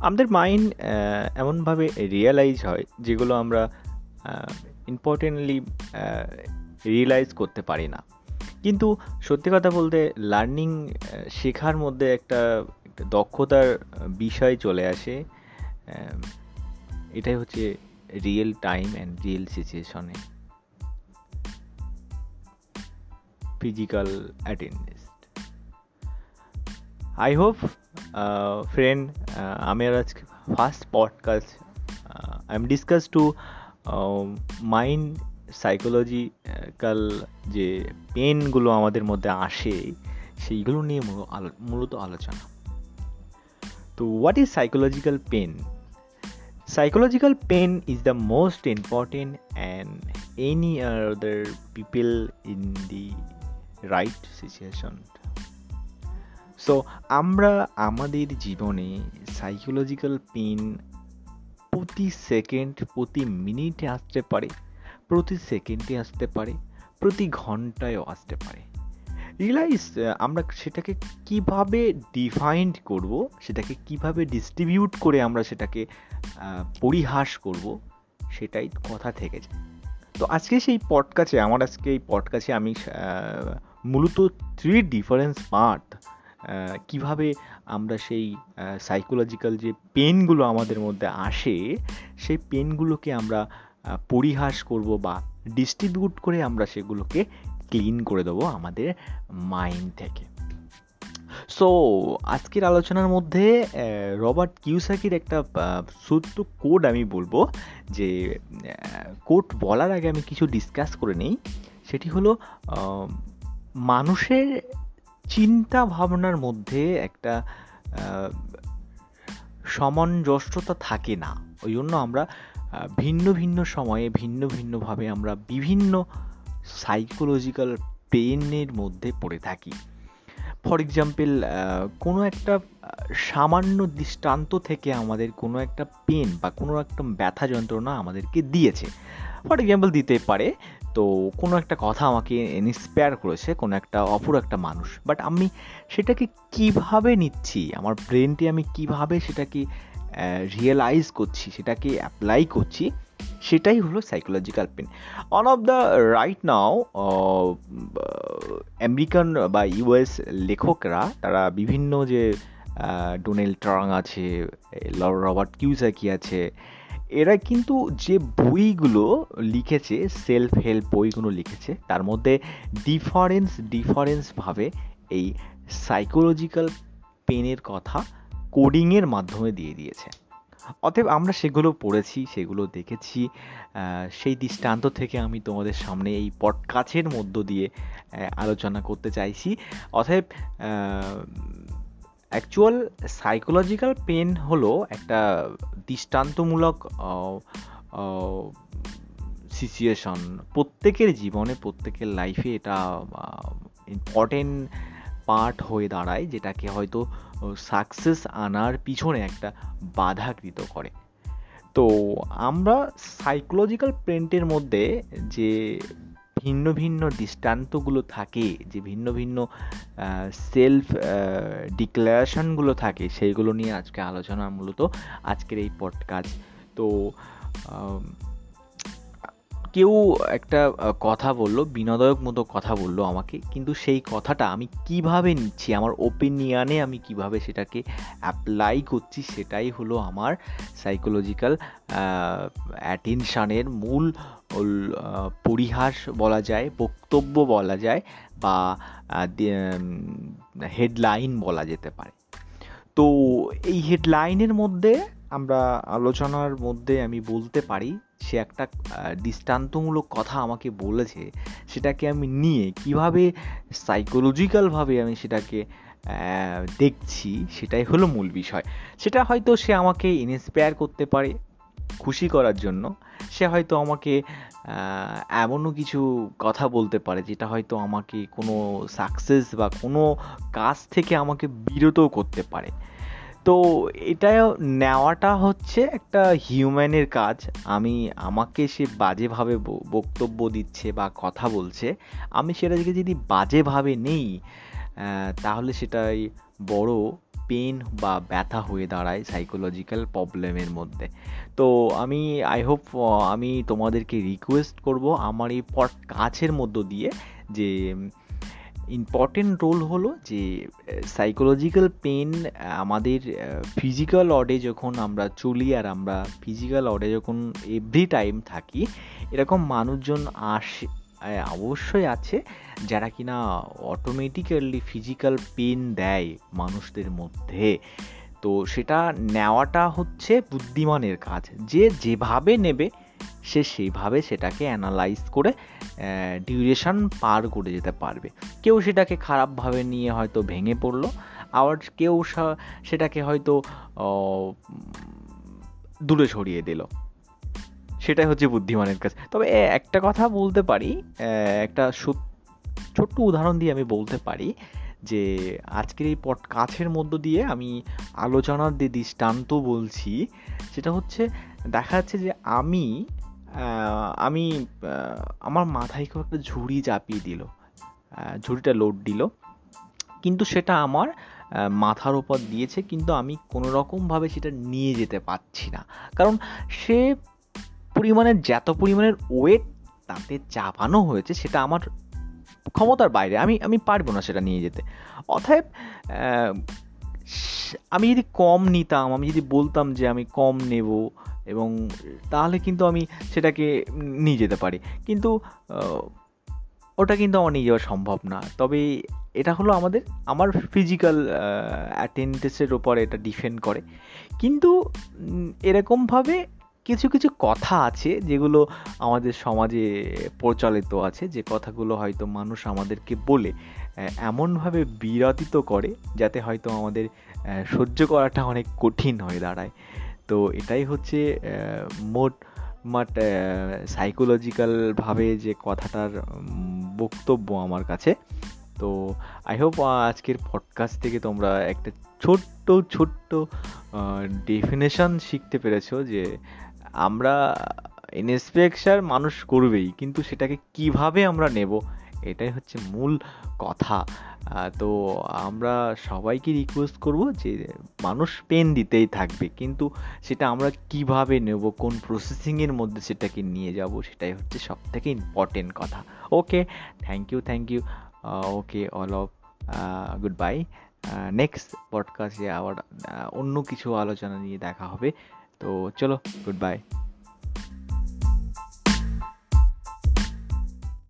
আমাদের মাইন্ড এমনভাবে রিয়েলাইজ হয় যেগুলো আমরা ইম্পর্টেন্টলি রিয়েলাইজ করতে পারি না। কিন্তু সত্যি কথা বলতে লার্নিং শেখার মধ্যে একটা দক্ষতার বিষয় চলে আসে। এটাই হচ্ছে রিয়েল টাইম অ্যান্ড রিয়েল সিচুয়েশনে physical attendance I hope friend আমার আজকে first podcast I am discuss to mind psychological যে পেনগুলো আমাদের মধ্যে আসে সেইগুলো নিয়ে মূলত আলোচনা তো what is psychological pain psychological pain is the most important and any other people in the right situation. So আমরা আমাদের জীবনে সাইকোলজিক্যাল পেন প্রতি সেকেন্ড প্রতি মিনিটে আসতে পারে, প্রতি সেকেন্ডে আসতে পারে, প্রতি ঘন্টায়ও আসতে পারে। রিয়েলাইজ আমরা সেটাকে কীভাবে ডিফাইন্ড করব, সেটাকে কীভাবে ডিস্ট্রিবিউট করে আমরা সেটাকে পরিহাস করব, সেটাই কথা থেকে যায়। তো আজকে সেই পডকাস্টে আমার আজকে এই পডকাস্টে আমি মূলত থ্রি ডিফারেন্স পার্ট কীভাবে আমরা সেই সাইকোলজিক্যাল যে পেনগুলো আমাদের মধ্যে আসে, সেই পেনগুলোকে আমরা পরিহাস করব বা ডিস্ট্রিবিউট করে আমরা সেগুলোকে ক্লিন করে দেবো আমাদের মাইন্ড থেকে। সো আজকের আলোচনার মধ্যে রবার্ট কিউসাকির একটা সত্য কোড আমি বলব যে কোড বলার আগে আমি কিছু ডিসকাস করে নেই। সেটি হলো মানুষের চিন্তা ভাবনার মধ্যে একটা সামঞ্জস্যতা থাকে না। ওই জন্য আমরা ভিন্ন ভিন্ন সময়ে ভিন্ন ভিন্নভাবে আমরা বিভিন্ন সাইকোলজিক্যাল পেনের মধ্যে পড়ে থাকি। ফর এক্সাম্পল কোনো একটা সামান্য দৃষ্টান্ত থেকে আমাদের কোনো একটা পেন বা কোনো একটা ব্যথা যন্ত্রণা আমাদেরকে দিয়েছে। ফর এক্সাম্পল দিতে পারে তো কোনো একটা কথা আমাকে ইন্সপায়ার করেছে, কোনো একটা অপর একটা মানুষ। বাট আমি সেটাকে কীভাবে নিচ্ছি? আমার ব্রেনটি আমি কীভাবে সেটাকে রিয়েলাইজ করছি, সেটাকে অ্যাপ্লাই করছি, সেটাই হলো psychological pain on of the right now American বা ইউএস লেখকরা, তারা বিভিন্ন যে ডোনেল ট্রাং আছে, রবার্ট কিউসাকি আছে এরা কিন্তু যে বইগুলো লিখেছে সেলফ হেল্প বইগুলো লিখেছে, তার মধ্যে ডিফারেন্স ডিফারেন্সভাবে এই সাইকোলজিক্যাল পেনের কথা কোডিংয়ের মাধ্যমে দিয়ে দিয়েছে। অতএব আমরা সেগুলো পড়েছি, সেগুলো দেখেছি সেই দৃষ্টান্ত থেকে আমি তোমাদের সামনে এই পডকাস্টের মধ্য দিয়ে আলোচনা করতে চাইছি। অতএব অ্যাকচুয়াল সাইকোলজিক্যাল পেন হলো একটা দৃষ্টান্তমূলক সিচুয়েশন প্রত্যেকের জীবনে, প্রত্যেকের লাইফে এটা ইম্পর্টেন্ট পার্ট হয়ে দাঁড়ায়, যেটাকে হয়তো সাকসেস আনার পিছনে একটা বাধাকৃত করে। তো আমরা সাইকোলজিক্যাল প্রিন্টের মধ্যে যে ভিন্ন ভিন্ন দৃষ্টান্তগুলো থাকে, যে ভিন্ন ভিন্ন সেলফ ডিক্লারেশনগুলো থাকে, সেইগুলো নিয়ে আজকে আলোচনা মূলত আজকের এই পডকাস্ট তো কেউ একটা কথা বলল বিনোদক মতো কথা বলল আমাকে, কিন্তু সেই কথাটা আমি কীভাবে নিচ্ছি, আমার ওপিনিয়নে আমি কীভাবে সেটাকে অ্যাপ্লাই করছি, সেটাই হলো আমার সাইকোলজিক্যাল অ্যাটেনশানের মূল পরিহাস বলা যায়, বক্তব্য বলা যায়, বা হেডলাইন বলা যেতে পারে। তো এই হেডলাইনের মধ্যে আমরা আলোচনার মধ্যে আমি বলতে পারি সে একটা দৃষ্টান্তমূলক কথা আমাকে বলেছে, সেটাকে আমি নিয়ে কীভাবে সাইকোলজিক্যালভাবে আমি সেটাকে দেখছি, সেটাই হলো মূল বিষয়। সেটা হয়তো সে আমাকে ইন্সপায়ার করতে পারে খুশি করার জন্য। সে হয়তো আমাকে এমনও কিছু কথা বলতে পারে যেটা হয়তো আমাকে কোনো সাকসেস বা কোনো কাজ থেকে আমাকে বিরতও করতে পারে। তো এটা নেওয়াটা হচ্ছে একটা হিউম্যানের কাজ। আমি, আমাকে সে বাজেভাবে বক্তব্য দিচ্ছে বা কথা বলছে, আমি সেটাকে যদি বাজেভাবে নেই তাহলে সেটাই বড় পেন বা ব্যথা হয়ে দাঁড়ায় সাইকোলজিক্যাল প্রবলেমের মধ্যে। তো আমি আই হোপ আমি তোমাদেরকে রিকোয়েস্ট করব আমার এই পট কাছের মধ্য দিয়ে যে ইম্পর্টেন্ট রোল হলো যে সাইকোলজিক্যাল পেন আমাদের ফিজিক্যাল অডে যখন আমরা চলি আর আমরা ফিজিক্যাল অডে যখন এভরি টাইম থাকি, এরকম মানুষজন আসে অবশ্যই আছে যারা কিনা অটোমেটিক্যালি ফিজিক্যাল পেন দেয় মানুষদের মধ্যে। তো সেটা নেওয়াটা হচ্ছে বুদ্ধিমানের কাজ। যে যেভাবে নেবে সে সেইভাবে সেটাকে অ্যানালাইজ করে ডিউরেশন পার করে যেতে পারবে। কেউ সেটাকে খারাপভাবে নিয়ে হয়তো ভেঙে পড়ল, আবার কেউ সেটাকে হয়তো দূরে ছড়িয়ে দিল। সেটাই হচ্ছে বুদ্ধিমানের কাছে তবে একটা কথা বলতে পারি একটা ছোট্ট উদাহরণ দিয়ে আমি বলতে পারি যে, আজকের এই পট, কাছের মধ্য দিয়ে আমি আলোচনার যে দৃষ্টান্ত বলছি, সেটা হচ্ছে, দেখা যাচ্ছে যে আমি আমি আমার মাথায় খুব একটা ঝুড়ি চাপিয়ে দিল। ঝুড়িটা লোড দিল। কিন্তু সেটা আমার মাথার ওপর দিয়েছে, কিন্তু আমি কোনো রকমভাবে সেটা নিয়ে যেতে পারছি না। কারণ সে পরিমাণের, যত পরিমাণের ওয়েট তাতে চাপানো হয়েছে, সেটা আমার ক্ষমতার বাইরে। আমি আমি পারব না সেটা নিয়ে যেতে। অতএব আমি যদি কম নিতাম, আমি যদি বলতাম যে আমি কম নেব এবং তাহলে কিন্তু আমি সেটাকে নিয়ে যেতে পারি। কিন্তু ওটা কিন্তু আমার নিয়ে যাওয়া সম্ভব না। তবে এটা হলো আমাদের, আমার ফিজিক্যাল অ্যাটেন্ডেন্সের ওপর এটা ডিপেন্ড করে। কিন্তু এরকমভাবে কিছু কিছু কথা আছে যেগুলো আমাদের সমাজে প্রচলিত আছে। যে কথাগুলো হয়তো মানুষ আমাদেরকে বলে এমনভাবে বিরতিত করে, যাতে হয়তো আমাদের সহ্য করাটা অনেক কঠিন হয়ে দাঁড়ায়। তো এটাই হচ্ছে মোট, মাট সাইকোলজিক্যালভাবে যে কথাটার বক্তব্য আমার কাছে। তো আই হোপ আজকের পডকাস্ট থেকে তোমরা একটা ছোট্ট ছোট্ট ডেফিনেশন শিখতে পেরেছ যে আমরা ইন্সপেকশন মানুষ করবেই, কিন্তু সেটাকে কীভাবে আমরা নেব এটাই হচ্ছে মূল কথা। তো আমরা সবাইকে রিকোয়েস্ট করব যে মানুষ পেন দিতেই থাকবে, কিন্তু সেটা আমরা কীভাবে নেব, কোন প্রসেসিংয়ের মধ্যে সেটাকে নিয়ে যাব, সেটাই হচ্ছে সব থেকে ইম্পর্টেন্ট কথা okay thank you thank you okay all of goodbye next পডকাস্টে আবার অন্য কিছু আলোচনা নিয়ে দেখা হবে। তো চলো গুড বাই